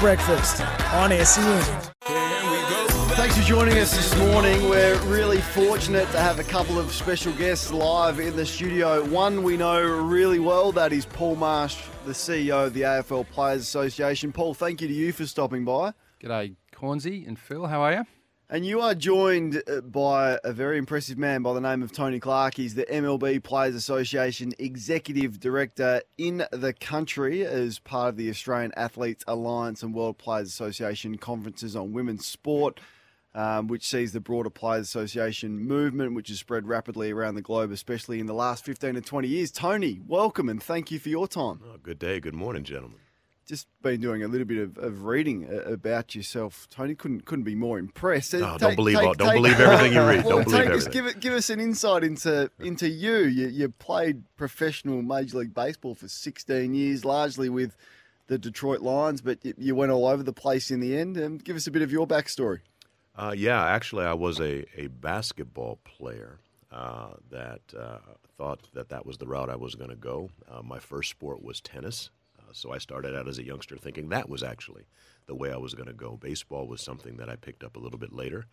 Breakfast on SEN. Thanks for joining us this morning. We're really fortunate to have a couple of special guests live in the studio. One we know really well, that is Paul Marsh, the CEO of the AFL Players Association. Paul, thank you to you for stopping by. G'day, Cornesy and Phil. How are you? And you are joined uh, by a very impressive man by the name of Tony Clark. He's the MLB Players Association Executive Director in the country as part of the Australian Athletes Alliance and World Players Association conferences on women's sport, um, which sees the broader Players Association movement, which has spread rapidly around the globe, especially in the last 15 to 20 years. Tony, welcome and thank you for your time. Oh, good day, good morning, gentlemen just been doing a little bit of, of reading uh, about yourself, Tony. Couldn't couldn't be more impressed. No, take, don't believe take, don't take, believe everything you read. Well, don't believe everything. give it give us an insight into into you. You you played professional Major League Baseball for 16 years, largely with the Detroit Lions, but you went all over the place in the end. And um, give us a bit of your backstory. Uh, yeah, actually, I was a, a basketball player uh, that uh, thought that that was the route I was going to go. Uh, my first sport was tennis. So I started out as a youngster thinking that was actually the way I was going to go. Baseball was something that I picked up a little bit later.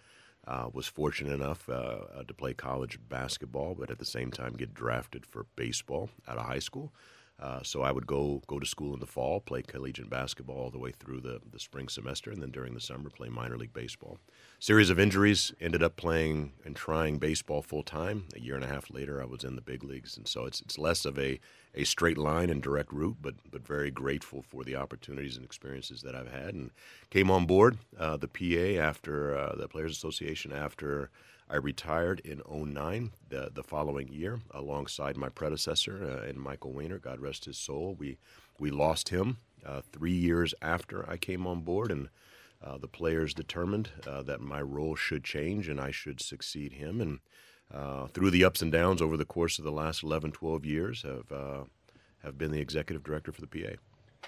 Uh, was fortunate enough uh, uh, to play college basketball, but at the same time get drafted for baseball out of high school. Uh, so I would go go to school in the fall, play collegiate basketball all the way through the, the spring semester, and then during the summer play minor league baseball. Series of injuries, ended up playing and trying baseball full time. A year and a half later, I was in the big leagues, and so it's it's less of a, a straight line and direct route, but but very grateful for the opportunities and experiences that I've had, and came on board uh, the PA after uh, the Players Association after I retired in 09, the, the following year, alongside my predecessor uh, and Michael Weiner. God rest his soul. We, we lost him uh, three years after I came on board, and uh, the players determined uh, that my role should change and I should succeed him. And uh, through the ups and downs over the course of the last 11, 12 years, have, uh, have been the executive director for the PA.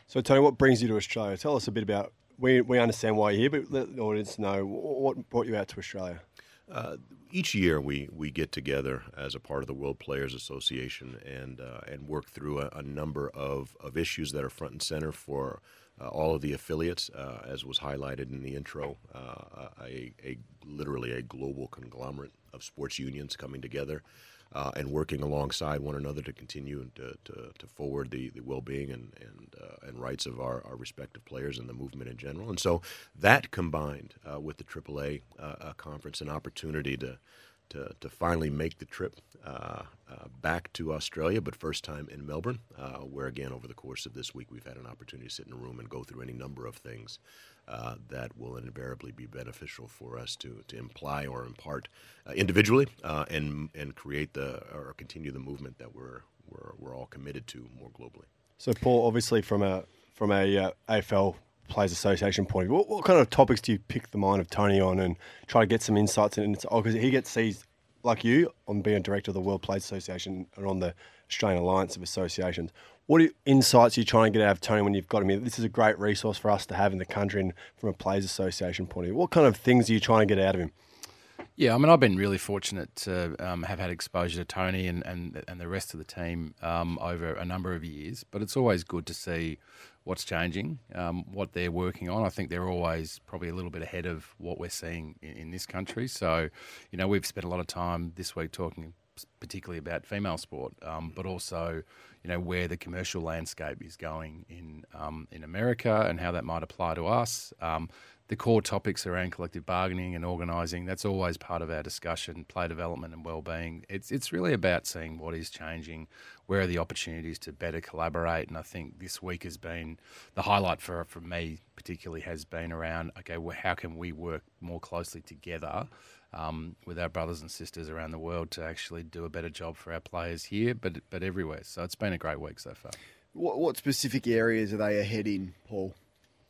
So, Tony, what brings you to Australia? Tell us a bit about. We, we understand why you're here, but let the audience know what brought you out to Australia. Uh, each year we, we get together as a part of the World Players Association and uh, and work through a, a, number of, of issues that are front and center for uh, all of the affiliates, uh, as was highlighted in the intro. Uh, a, a literally a global conglomerate of sports unions coming together uh, and working alongside one another to continue to, to, to forward the, the well-being and and, uh, and rights of our, our respective players and the movement in general. And so that combined uh, with the AAA uh, uh, conference, an opportunity to to, to finally make the trip uh, back to Australia, but first time in Melbourne, where again, over the course of this week, we've had an opportunity to sit in a room and go through any number of things uh, that will invariably be beneficial for us to, to imply or impart uh, individually uh, and and create the or continue the movement that we're we're, we're all committed to more globally. So, Paul, obviously from a from a uh, AFL Players Association point of view, what, what, kind of topics do you pick the mind of Tony on and try to get some insights? It's because oh, he gets sees like you on being a director of the World Players Association and on the Australian Alliance of Associations. What insights are you trying to get out of Tony when you've got him here? This is a great resource for us to have in the country and from a Players Association point of view. What kind of things are you trying to get out of him? Yeah, I mean, I've been really fortunate to um, have had exposure to Tony and, and, and the rest of the team um, over a number of years, but it's always good to see what's changing, um, what they're working on. I think they're always probably a little bit ahead of what we're seeing in, in this country. So, you know, we've spent a lot of time this week talking particularly about female sport, um, but also you know where the commercial landscape is going in um, in America and how that might apply to us. Um, the core topics around collective bargaining and organising that's always part of our discussion. Play development and well-being. It's it's really about seeing what is changing, where are the opportunities to better collaborate, and I think this week has been the highlight for for me particularly has been around okay, well, how can we work more closely together um, with our brothers and sisters around the world to actually do a better job for our players here, but but everywhere. So it's been a great week so far. What, what specific areas are they ahead in, Paul?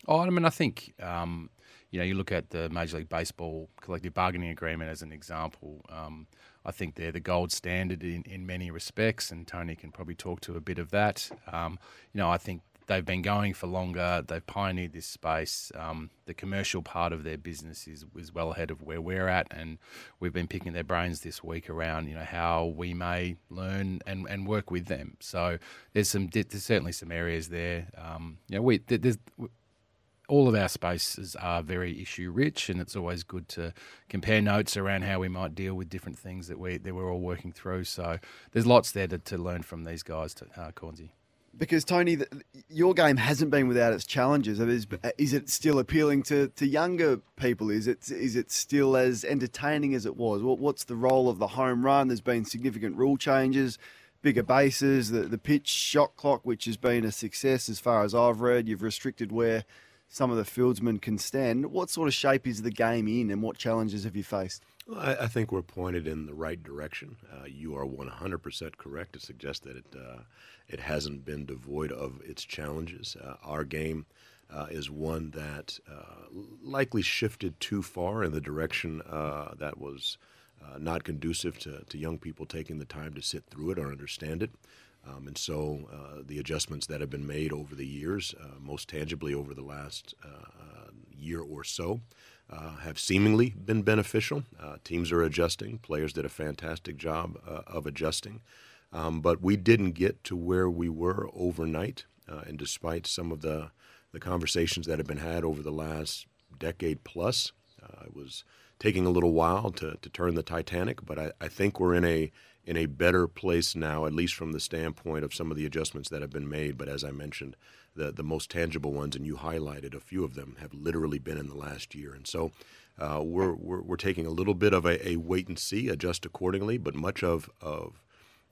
Oh, I mean, I think um, you know you look at the Major League Baseball collective bargaining agreement as an example. Um, I think they're the gold standard in, in many respects, and Tony can probably talk to a bit of that. Um, you know, I think they've been going for longer. They've pioneered this space. Um, the commercial part of their business is, is well ahead of where we're at, and we've been picking their brains this week around you know how we may learn and, and work with them. So there's some there's certainly some areas there. Um, you know, we there's all of our spaces are very issue rich, and it's always good to compare notes around how we might deal with different things that we that we're all working through. So there's lots there to, to learn from these guys, to, uh, Cornesy. Because Tony, the, your game hasn't been without its challenges. Is, is it still appealing to, to younger people? Is it is it still as entertaining as it was? What, what's the role of the home run? There's been significant rule changes, bigger bases, the the pitch shot clock, which has been a success as far as I've read. You've restricted where some of the fieldsmen can stand. What sort of shape is the game in, and what challenges have you faced? I, I, think we're pointed in the right direction. Uh, you are 100% correct to suggest that it uh, it hasn't been devoid of its challenges. Uh, our game uh, is one that uh, likely shifted too far in the direction uh, that was not conducive to, to young people taking the time to sit through it or understand it. Um, and so the adjustments that have been made over the years, most tangibly over the last year or so, uh, have seemingly been beneficial. Uh, teams are adjusting. Players did a fantastic job uh, of adjusting. Um, but we didn't get to where we were overnight. Uh, and despite some of the, the conversations that have been had over the last decade plus, uh, it was taking a little while to, to turn the Titanic. But I, I think we're in a in a better place now, at least from the standpoint of some of the adjustments that have been made. But as I mentioned, the, the most tangible ones, and you highlighted a few of them, have literally been in the last year. And so uh, we're, we're, we're, taking a little bit of a, a, wait and see, adjust accordingly, but much of, of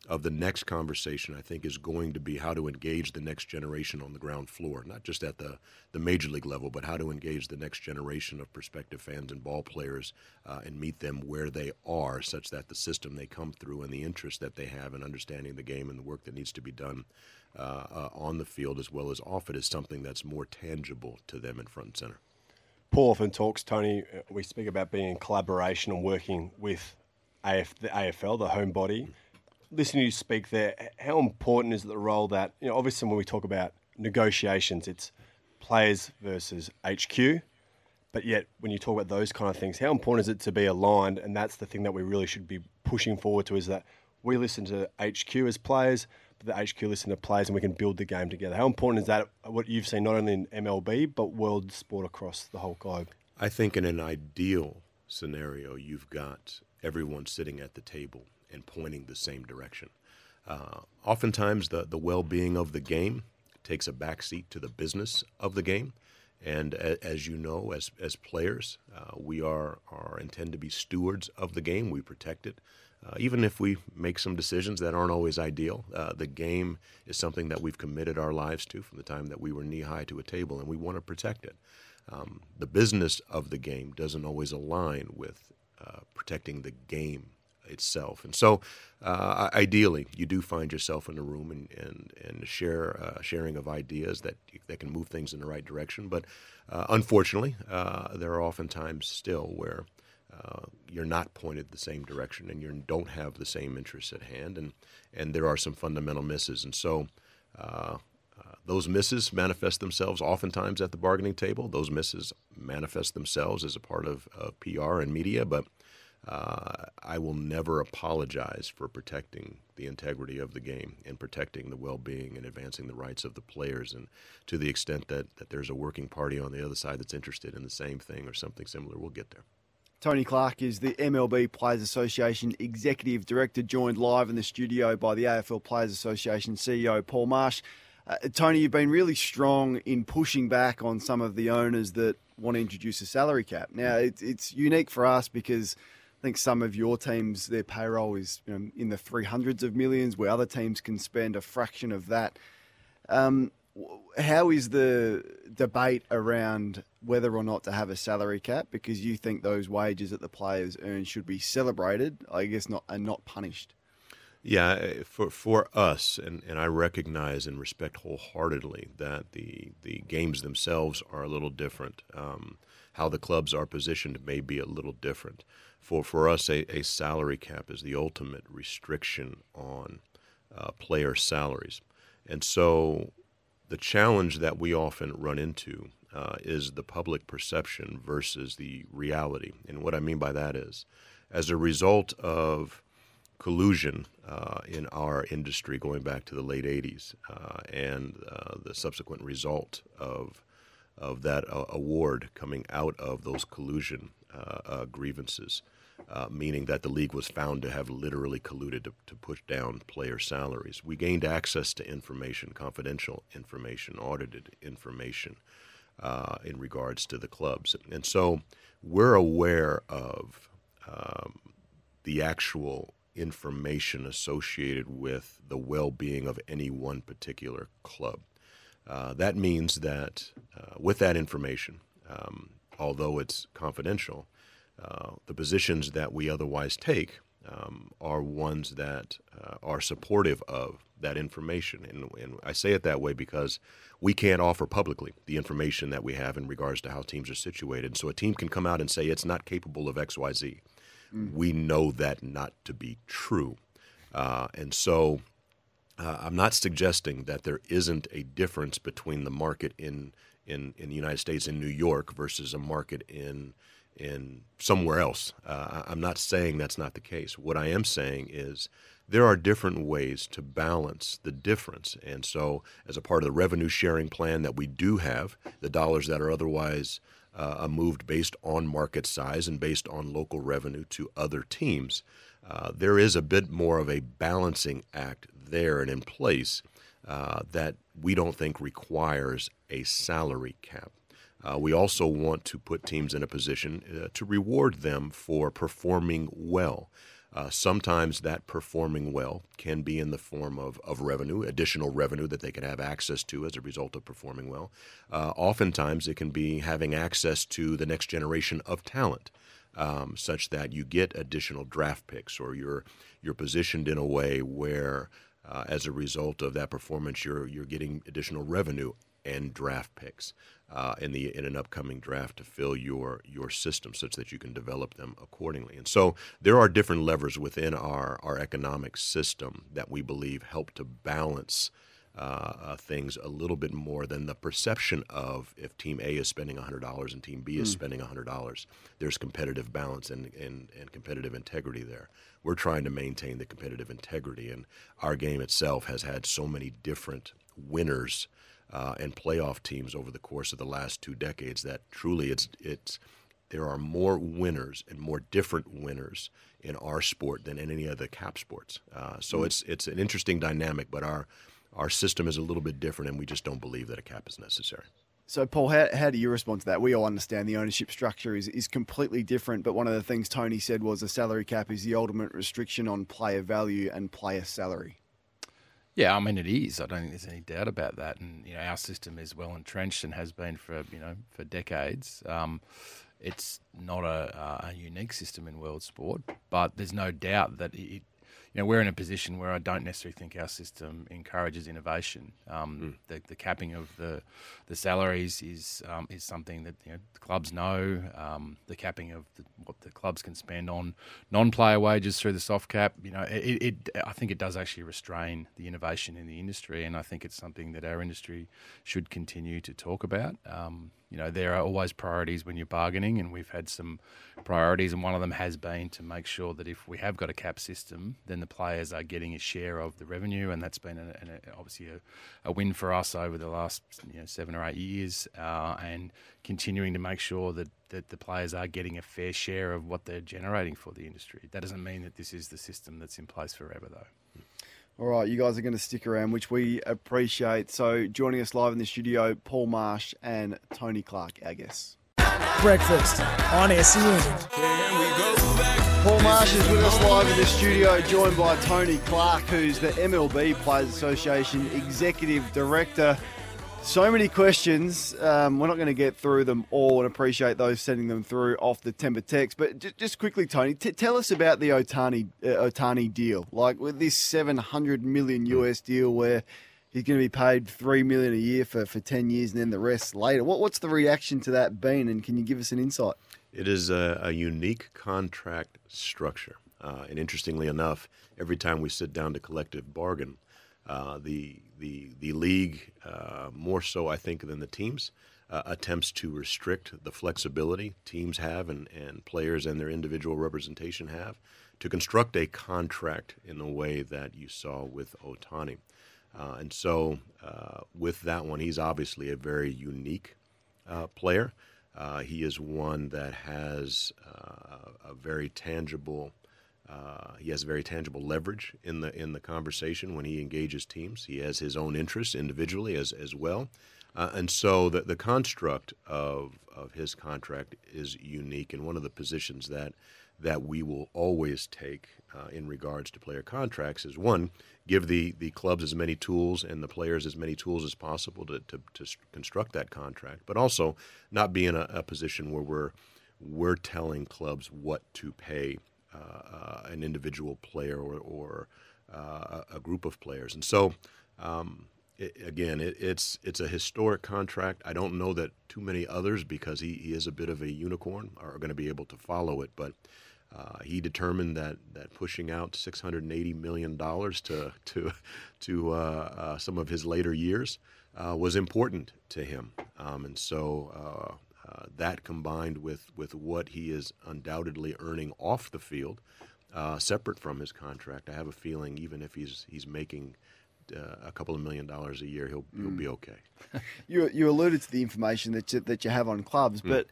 of the next conversation, I think, is going to be how to engage the next generation on the ground floor, not just at the, the major league level, but how to engage the next generation of prospective fans and ball players uh, and meet them where they are, such that the system they come through and the interest that they have in understanding the game and the work that needs to be done uh, uh, on the field as well as off it is something that's more tangible to them in front and center. Paul often talks, Tony. Uh, we speak about being in collaboration and working with AF, the AFL, the home body. Listening to you speak there, how important is the role that, you know, obviously when we talk about negotiations, it's players versus HQ. But yet, when you talk about those kind of things, how important is it to be aligned? And that's the thing that we really should be pushing forward to is that we listen to HQ as players, but the HQ listen to players and we can build the game together. How important is that? What you've seen not only in MLB but world sport across the whole globe. I think in an ideal scenario, you've got everyone sitting at the table and pointing the same direction. Uh, oftentimes, the the well being of the game takes a backseat to the business of the game. And as you know, as as players, uh, we are are intend to be stewards of the game. We protect it. Uh, even if we make some decisions that aren't always ideal, uh, the game is something that we've committed our lives to from the time that we were knee high to a table, and we want to protect it. Um, the business of the game doesn't always align with uh, protecting the game itself. And so, uh, ideally, you do find yourself in a room and, and, and share uh, sharing of ideas that that can move things in the right direction. But uh, unfortunately, there are often times still where uh, you're not pointed the same direction and you don't have the same interests at hand, and and there are some fundamental misses, and so. Uh, uh, those misses manifest themselves oftentimes at the bargaining table. Those misses manifest themselves as a part of PR and media, but uh, I will never apologize for protecting the integrity of the game and protecting the well being and advancing the rights of the players. And to the extent that, that there's a working party on the other side that's interested in the same thing or something similar, we'll get there. Tony Clark is the MLB Players Association Executive Director, joined live in the studio by the AFL Players Association CEO Paul Marsh. Uh, Tony, you've been really strong in pushing back on some of the owners that want to introduce a salary cap. Now, it's unique for us because I think some of your teams, their payroll is you know, in the 300s of millions, where other teams can spend a fraction of that. Um, how is the debate around whether or not to have a salary cap? Because you think those wages that the players earn should be celebrated, I guess, not and not punished. Yeah, eh, for for us, and, and I recognize and respect wholeheartedly that the the games themselves are a little different. Um, how the clubs are positioned may be a little different. For for us, a, a salary cap is the ultimate restriction on uh, player salaries, and so the challenge that we often run into uh, is the public perception versus the reality. And what I mean by that is, as a result of collusion uh, in our industry going back to the late 80s uh, and uh, the subsequent result of of that uh, award coming out of those collusion grievances, uh, meaning that the league was found to have literally colluded to, to push down player salaries. We gained access to information, confidential information, audited information uh, in regards to the clubs. And so we're aware of um, the actual information associated with the well being of any one particular club. Uh, that means that uh, with that information, um, although it's confidential, uh, the positions that we otherwise take um, are ones that uh, are supportive of that information. And, and, I say it that way because we can't offer publicly the information that we have in regards to how teams are situated. So a team can come out and say it's not capable of XYZ. Mm. We know that not to be true. Uh, and so uh, I'm not suggesting that there isn't a difference between the market in, in, in the United States in New York versus a market in in somewhere else. Uh, I'm not saying that's not the case. What I am saying is there are different ways to balance the difference. And so, as a part of the revenue sharing plan that we do have, the dollars that are otherwise uh, moved based on market size and based on local revenue to other teams, uh, there is a bit more of a balancing act there and in place uh, that we don't think requires a salary cap. Uh, we also want to put teams in a position uh, to reward them for performing well. Uh, sometimes that performing well can be in the form of, of revenue, additional revenue that they can have access to as a result of performing well. Uh, oftentimes, it can be having access to the next generation of talent, um, such that you get additional draft picks or you're, you're positioned in a way where uh, as a result of that performance, you're you're getting additional revenue and draft picks uh, in the in an upcoming draft to fill your your system, such that you can develop them accordingly. And so there are different levers within our our economic system that we believe help to balance. Uh, uh, things a little bit more than the perception of if Team A is spending $100 and Team B is mm. spending $100. There's competitive balance and, and, and competitive integrity there we're trying to maintain the competitive integrity. And our game itself has had so many different winners uh, and playoff teams over the course of the last two decades that truly it's it's there are more winners and more different winners in our sport than in any other cap sports. Uh, so mm it's it's an interesting dynamic, but our our system is a little bit different, and we just don't believe that a cap is necessary. So, Paul, how, how do you respond to that? We all understand the ownership structure is, is completely different, but one of the things Tony said was a salary cap is the ultimate restriction on player value and player salary. Yeah, I mean it is. I don't think there's any doubt about that. And you know, our system is well entrenched and has been for you know for decades. Um, it's not a, a, unique system in world sport, but there's no doubt that it, you know, we're in a position where I don't necessarily think our system encourages innovation. Um, mm. the, the, capping of the the salaries is um, is something that you know, the clubs know. Um, the capping of the, what the clubs can spend on non-player wages through the soft cap, you know, it, it, I think it does actually restrain the innovation in the industry, and I think it's something that our industry should continue to talk about. You know, there are always priorities when you're bargaining, and we've had some priorities, and one of them has been to make sure that if we have got a cap system, then the players are getting a share of the revenue, and that's been a, a, obviously a, a, win for us over the last you know, seven or eight years, uh, and continuing to make sure that, that the players are getting a fair share of what they're generating for the industry. That doesn't mean that this is the system that's in place forever, though. All right, you guys are going to stick around, which we appreciate. So, joining us live in the studio, Paul Marsh and Tony Clark, our guests. Breakfast on SEN. Paul Marsh is with us live in the studio, joined by Tony Clark, who's the MLB Players Association Executive Director. So many questions. Um, we're not going to get through them all and appreciate those sending them through off the Timber text. But j- just quickly, Tony, t- tell us about the Ohtani, uh, Ohtani deal. Like with this 700 million US deal where he's going to be paid three million a year for, for 10 years and then the rest later. What, what's the reaction to that been? And can you give us an insight? It is a, a unique contract structure. Uh, and interestingly enough, every time we sit down to collective bargain, uh, the the the league uh, more so I think than the teams uh, attempts to restrict the flexibility teams have and, and players and their individual representation have to construct a contract in the way that you saw with Ohtani. Uh, and so uh, with that one, he's obviously a very unique player. He is one that has a very tangible. Uh, he has very tangible leverage in the in the conversation when he engages teams. He has his own interests individually as as well, uh, and so the the construct of of his contract is unique. And one of the positions that that we will always take uh, in regards to player contracts is one, give the, the clubs as many tools and the players as many tools as possible to, to, to construct that contract, but also not be in a, a position where we're, we're telling clubs what to pay an individual player or, or uh, a group of players. And so, um, it, again, it, it's it's a historic contract. I don't know that too many others, because he, he is a bit of a unicorn, are going to be able to follow it. But uh, he determined that, that pushing out $680 million to, to, to uh, uh, some of his later years uh, was important to him. Um, and so uh, uh, that combined with, with what he is undoubtedly earning off the field, separate from his contract, I have a feeling even if he's, he's making uh, a couple of million dollars a year, he'll he'll be okay. You you alluded to the information that you, that you have on clubs, Mm. but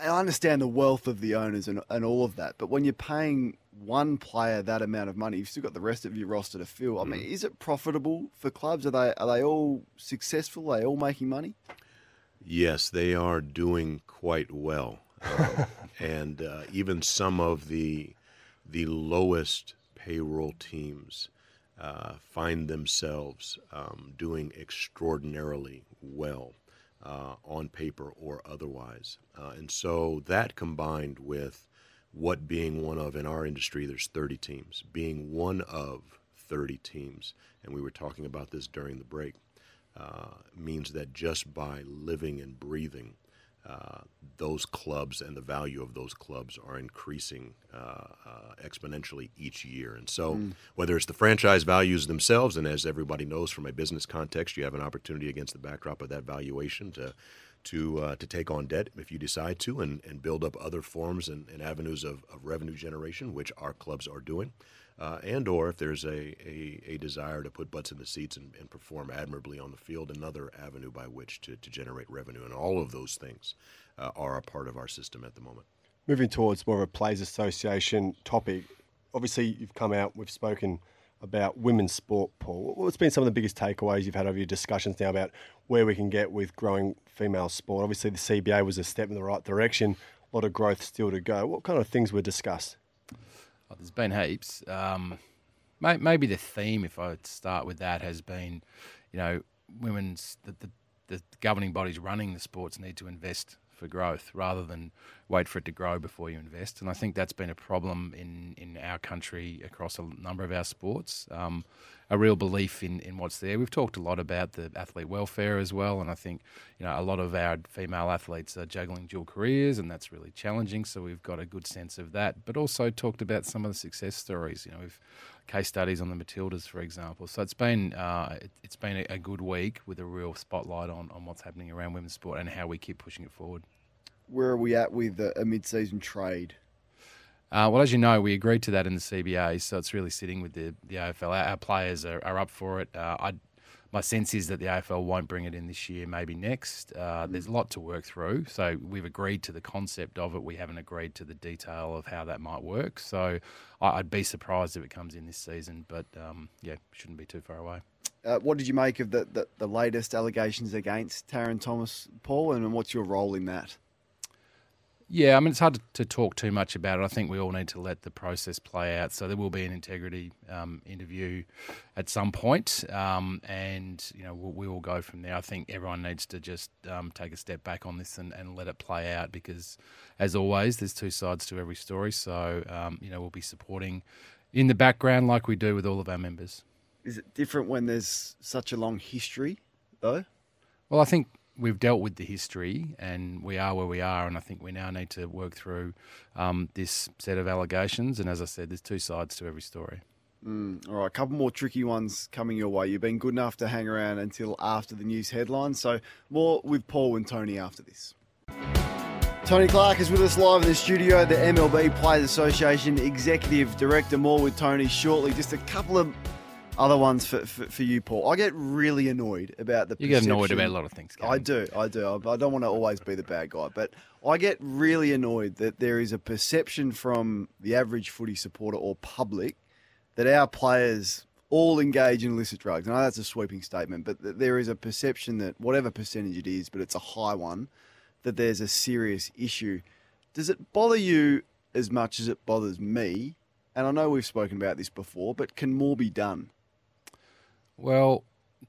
I understand the wealth of the owners and, and all of that. But when you're paying one player that amount of money, you've still got the rest of your roster to fill. I mean, Mm. is it profitable for clubs? Are they are they all successful? Are they all making money? Yes, they are doing quite well, Um, and uh, even some of the the lowest payroll teams uh, find themselves um, doing extraordinarily well uh, on paper or otherwise. Uh, and so that combined with what being one of in our industry, there's 30 teams, being one of 30 teams, and we were talking about this during the break uh, means that just by living and breathing, uh, those clubs and the value of those clubs are increasing uh, uh, exponentially each year. And so, whether it's the franchise values themselves, and as everybody knows from a business context, you have an opportunity against the backdrop of that valuation to to uh, to take on debt if you decide to, and, and build up other forms and, and avenues of, of revenue generation, which our clubs are doing uh, and or if there's a, a, a desire to put butts in the seats and, and perform admirably on the field, another avenue by which to, to generate revenue. And all of those things uh, are a part of our system at the moment. Moving towards more of a players association topic, obviously you've come out, we've spoken about women's sport, Paul. What's been some of the biggest takeaways you've had over your discussions now about where we can get with growing female sport? Obviously, the CBA was a step in the right direction. A lot of growth still to go. What kind of things were discussed? Oh, there's been heaps. Um, may, maybe the theme, if I start with that, has been, you know, women's the, the, the governing bodies running the sports need to invest for growth rather than wait for it to grow before you invest. And I think that's been a problem in, in our country across a number of our sports. Um, a real belief in, in what's there. We've talked a lot about the athlete welfare as well, and I think you know a lot of our female athletes are juggling dual careers, and that's really challenging. So we've got a good sense of that, but also talked about some of the success stories. You know, we've case studies on the Matildas, for example. So it's been uh, it, it's been a, a good week with a real spotlight on, on what's happening around women's sport and how we keep pushing it forward. Where are we at with a, a mid-season trade? Uh, well, as you know, we agreed to that in the CBA, so it's really sitting with the, the AFL. Our, our players are, are up for it. Uh, I, my sense is that the AFL won't bring it in this year, maybe next. Uh, there's a lot to work through. So we've agreed to the concept of it. We haven't agreed to the detail of how that might work. So I, I'd be surprised if it comes in this season, but um, yeah, shouldn't be too far away. Uh, what did you make of the, the, the latest allegations against Tarryn Thomas, Paul, and what's your role in that? Yeah, I mean, it's hard to, to talk too much about it. I think we all need to let the process play out. So there will be an integrity um, interview at some point, um, and you know we'll, we will go from there. I think everyone needs to just um, take a step back on this and, and let it play out because, as always, there's two sides to every story. So um, you know we'll be supporting in the background like we do with all of our members. Is it different when there's such a long history, though? Well, I think we've dealt with the history and we are where we are, and I think we now need to work through um, this set of allegations. And as I said, there's two sides to every story. Mm, all right, a couple more tricky ones coming your way. You've been good enough to hang around until after the news headlines. So, more with Paul and Tony after this. Tony Clark is with us live in the studio, the MLB Players Association Executive Director. More with Tony shortly. Just a couple of Other ones for, for, for you, Paul. I get really annoyed about the. You get annoyed about a lot of things. I do, I do. I I don't want to always be the bad guy, but I get really annoyed that there is a perception from the average footy supporter or public that our players all engage in illicit drugs. And I know that's a sweeping statement, but that there is a perception that whatever percentage it is, but it's a high one, that there's a serious issue. Does it bother you as much as it bothers me? And I know we've spoken about this before, but can more be done? Well,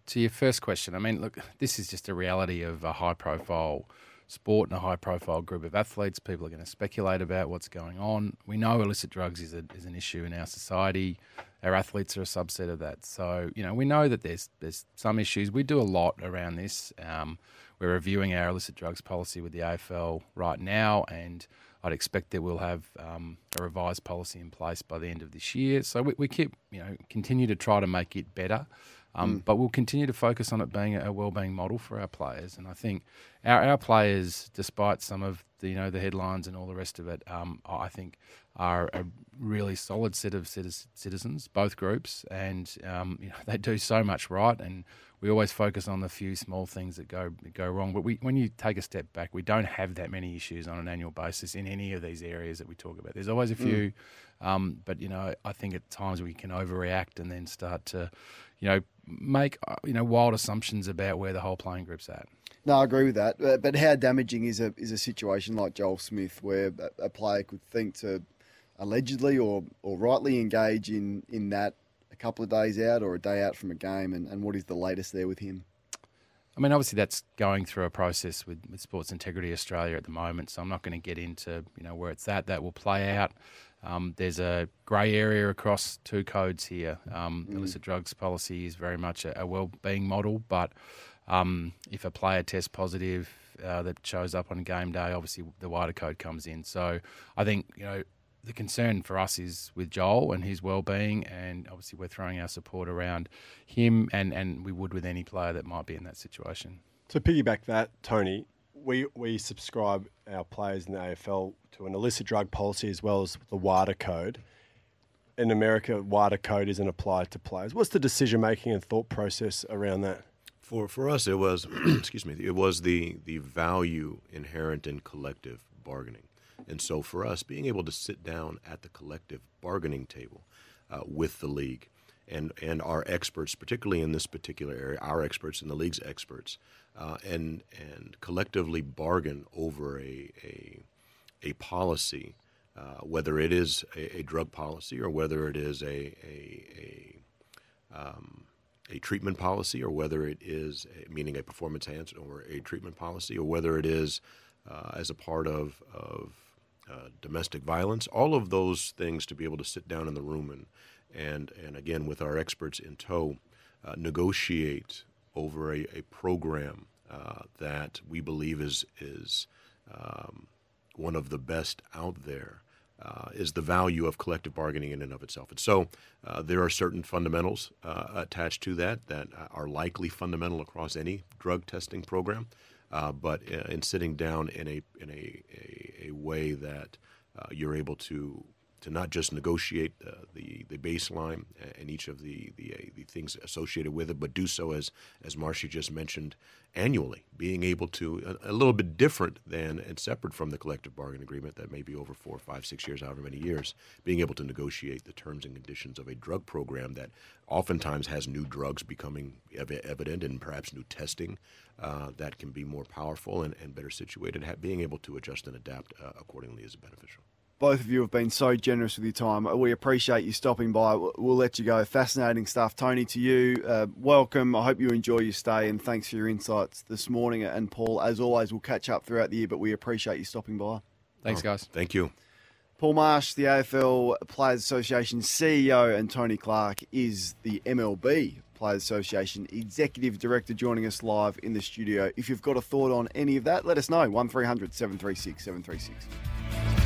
to your first question, I mean, look, this is just a reality of a high profile sport and a high profile group of athletes. People are going to speculate about what's going on. We know illicit drugs is, a, is an issue in our society. Our athletes are a subset of that. So, you know, we know that there's, there's some issues. We do a lot around this. Um, we're reviewing our illicit drugs policy with the AFL right now, and I'd expect that we'll have um, a revised policy in place by the end of this year. So we, we keep, you know, continue to try to make it better. Um, But we'll continue to focus on it being a well-being model for our players, and I think our, our players, despite some of the you know the headlines and all the rest of it, um, I think are a really solid set of citizens, both groups, and um, you know they do so much right, and we always focus on the few small things that go go wrong. But we, when you take a step back, we don't have that many issues on an annual basis in any of these areas that we talk about. There's always a few, um, but you know I think at times we can overreact and then start to, you know, make uh, you know wild assumptions about where the whole playing group's at. No, I agree with that. Uh, But how damaging is a is a situation like Joel Smith, where a, a player could think to allegedly or, or rightly engage in, in that a couple of days out or a day out from a game, and, and what is the latest there with him? I mean, obviously that's going through a process with, with Sports Integrity Australia at the moment, so I'm not going to get into you know where it's at. That will play out. Um, there's a grey area across two codes here. Um, Illicit drugs policy is very much a, a well-being model, but um, if a player tests positive uh, that shows up on game day, obviously the wider code comes in. So I think you know the concern for us is with Joel and his well-being, and obviously we're throwing our support around him, and, and we would with any player that might be in that situation. To piggyback that, Tony, we we subscribe our players in the AFL to an illicit drug policy as well as the WADA code. In America, WADA code isn't applied to players. What's the decision making and thought process around that? For for us, it was excuse me, it was the the value inherent in collective bargaining, and so for us, being able to sit down at the collective bargaining table uh, with the league and and our experts, particularly in this particular area, our experts and the league's experts, uh, and and collectively bargain over a a, a policy, uh, whether it is a, a drug policy or whether it is a a, a a treatment policy or whether it is meaning a performance enhanced or a treatment policy or whether it is uh, as a part of, of uh, domestic violence all of those things to be able to sit down in the room and and and again with our experts in tow uh, negotiate over a, a program uh, that we believe is is um, one of the best out there uh, is the value of collective bargaining in and of itself. And so uh, there are certain fundamentals uh, attached to that that are likely fundamental across any drug testing program. Uh, but in sitting down in a in a, a, a way that uh, you're able to to not just negotiate uh, the the baseline and each of the, the uh, the things associated with it, but do so as as Marshy just mentioned annually, being able to a, a little bit different than and separate from the collective bargain agreement that may be over four, five, six years, however many years, being able to negotiate the terms and conditions of a drug program that oftentimes has new drugs becoming ev- evident and perhaps new testing uh, that can be more powerful and, and better situated. Ha- being able to adjust and adapt uh, accordingly is beneficial. Both of you have been so generous with your time. We appreciate you stopping by. We'll we'll let you go. Fascinating stuff. Tony, to you, uh, welcome. I hope you enjoy your stay and thanks for your insights this morning. And Paul, as always, we'll catch up throughout the year, but we appreciate you stopping by. Thanks, guys. Thank you. Paul Marsh, the AFL Players Association CEO, and Tony Clark is the MLB Players Association Executive Director joining us live in the studio. If you've got a thought on any of that, let us know. 1300 736 736.